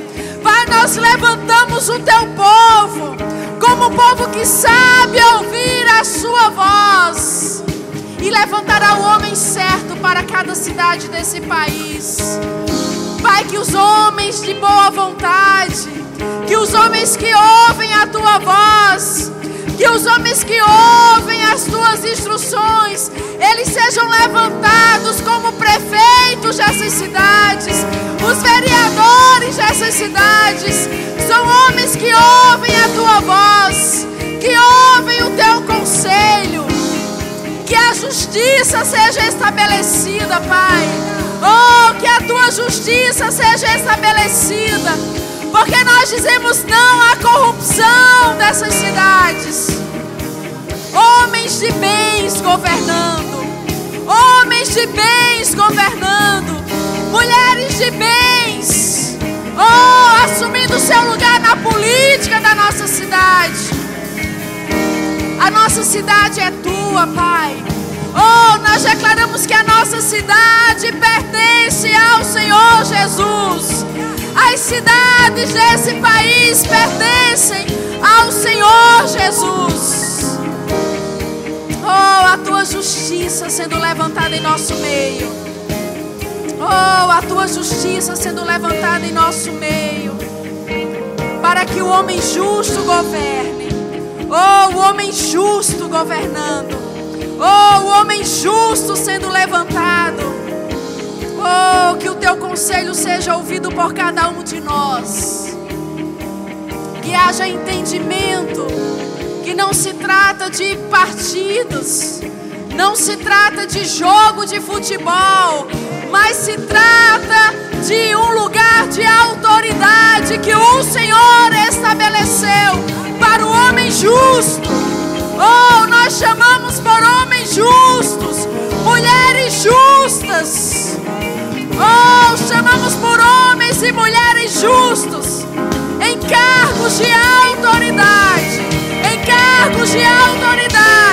Pai, nós levantamos o teu povo como um povo que sabe ouvir a sua voz e levantará o homem certo para cada cidade desse país. Pai, que os homens de boa vontade que os homens que ouvem a tua voz, que os homens que ouvem as tuas instruções, eles sejam levantados como prefeitos dessas cidades, os vereadores dessas cidades, são homens que ouvem a tua voz, que ouvem o teu conselho, que a justiça seja estabelecida, Pai. Oh, que a tua justiça seja estabelecida porque nós dizemos não à corrupção dessas cidades. Homens de bens governando. Homens de bens governando. Mulheres de bens. Oh, assumindo seu lugar na política da nossa cidade. A nossa cidade é tua, Pai. Oh, nós declaramos que a nossa cidade pertence ao Senhor Jesus. As cidades desse país pertencem ao Senhor Jesus. Oh, a tua justiça sendo levantada em nosso meio. Oh, a tua justiça sendo levantada em nosso meio. para que o homem justo governe. Oh, o homem justo governando. Oh, o homem justo sendo levantado. Oh, que o teu conselho seja ouvido por cada um de nós. Que haja entendimento que não se trata de partidos, não se trata de jogo de futebol, mas se trata de um lugar de autoridade que o Senhor estabeleceu para o homem justo. Oh, nós chamamos por homens justos, mulheres justas. Oh, chamamos por homens e mulheres justos em cargos de autoridade, em cargos de autoridade.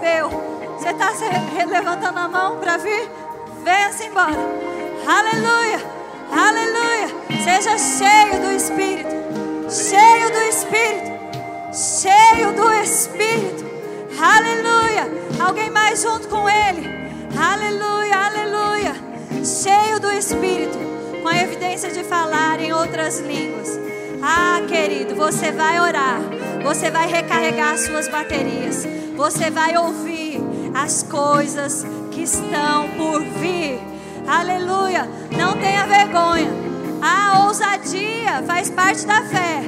Recebeu, você está levantando a mão para vir? Venha-se embora. Aleluia! Aleluia! Seja cheio do Espírito. Cheio do Espírito. Cheio do Espírito. Aleluia! Alguém mais junto com ele. Aleluia, aleluia. Cheio do Espírito, com a evidência de falar em outras línguas. Ah, querido, você vai orar. Você vai recarregar as suas baterias. Você vai ouvir as coisas que estão por vir. Aleluia. Não tenha vergonha. A ousadia faz parte da fé.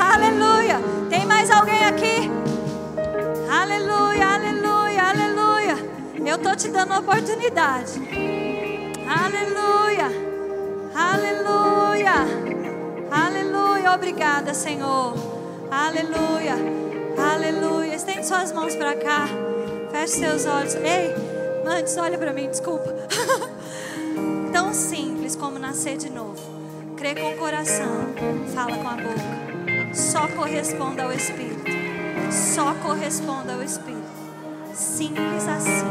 Aleluia. Tem mais alguém aqui? Aleluia, aleluia, aleluia. Eu tô te dando oportunidade. Aleluia. Aleluia. Aleluia. Obrigada, Senhor. Aleluia. Aleluia. Estende suas mãos para cá. Feche seus olhos. Ei, antes, olha para mim, desculpa. <laughs> Tão simples como nascer de novo. Crê com o coração, fala com a boca. Só corresponda ao Espírito. Só corresponda ao Espírito. Simples assim.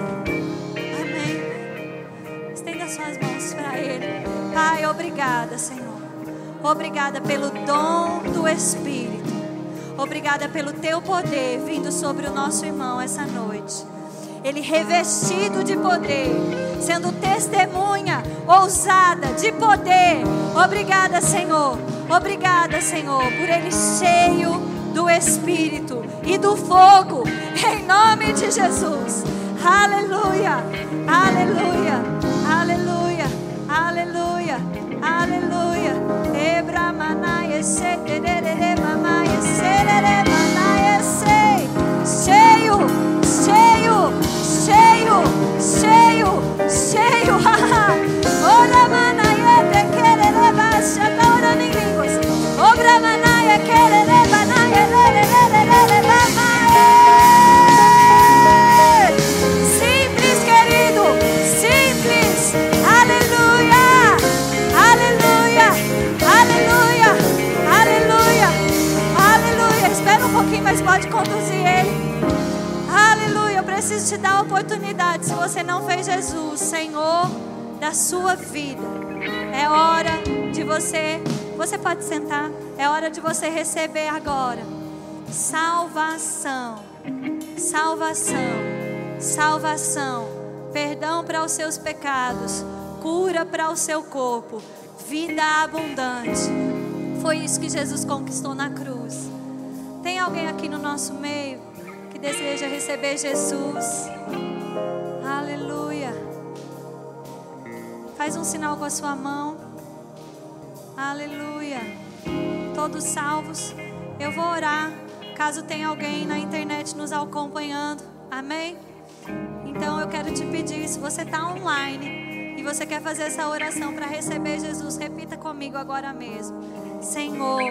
Amém. Estenda suas mãos para Ele. Pai, obrigada, Senhor. Obrigada pelo dom do Espírito. Obrigada pelo teu poder vindo sobre o nosso irmão essa noite. Ele revestido de poder, sendo testemunha ousada de poder. Obrigada, Senhor. Obrigada, Senhor, por ele cheio do Espírito e do fogo, em nome de Jesus. Aleluia, aleluia, aleluia, aleluia, aleluia. Ebra manaia Cheio, cheio, cheio, cheio, cheio. <laughs> Ora manaia te querere baixa, tá orando em línguas. Obra manaia querere manaia lere lere lere mas pode conduzir ele. Aleluia, eu preciso te dar a oportunidade, se você não fez Jesus Senhor da sua vida, é hora de você, você pode sentar, é hora de você receber agora salvação, salvação, salvação, perdão para os seus pecados, cura para o seu corpo, vida abundante. Foi isso que Jesus conquistou na cruz. Tem alguém aqui no nosso meio que deseja receber Jesus? Aleluia. Faz um sinal com a sua mão. Aleluia. Todos salvos. Eu vou orar. Caso tenha alguém na internet nos acompanhando. Amém? Então eu quero te pedir, se você está online e você quer fazer essa oração para receber Jesus, repita comigo agora mesmo. Senhor,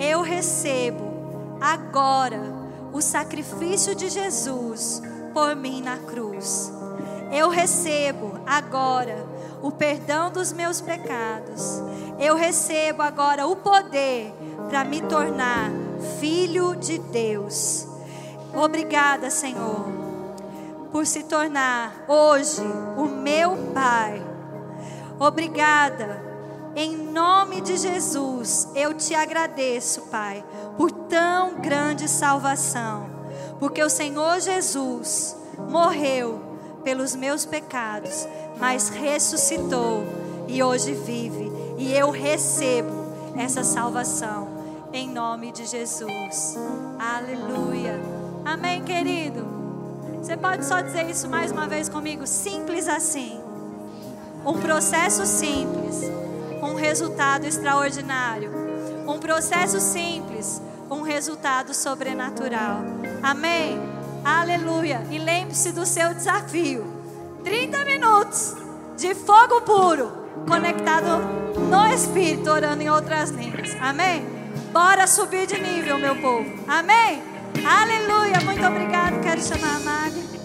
eu recebo agora o sacrifício de Jesus por mim na cruz. Eu recebo agora o perdão dos meus pecados. Eu recebo agora o poder para me tornar filho de Deus. Obrigada, Senhor, por se tornar hoje o meu Pai. Obrigada. Em nome de Jesus, eu te agradeço, Pai, por tão grande salvação, porque o Senhor Jesus morreu pelos meus pecados, mas ressuscitou e hoje vive, e eu recebo essa salvação em nome de Jesus. Aleluia. Amém, querido. Você pode só dizer isso mais uma vez comigo? Simples assim. Um processo simples um resultado extraordinário. Um processo simples, um resultado sobrenatural. Amém? Aleluia. E lembre-se do seu desafio: 30 minutos de fogo puro, conectado no Espírito, orando em outras línguas. Amém? Bora subir de nível, meu povo. Amém? Aleluia. Muito obrigado. Quero chamar a Mari.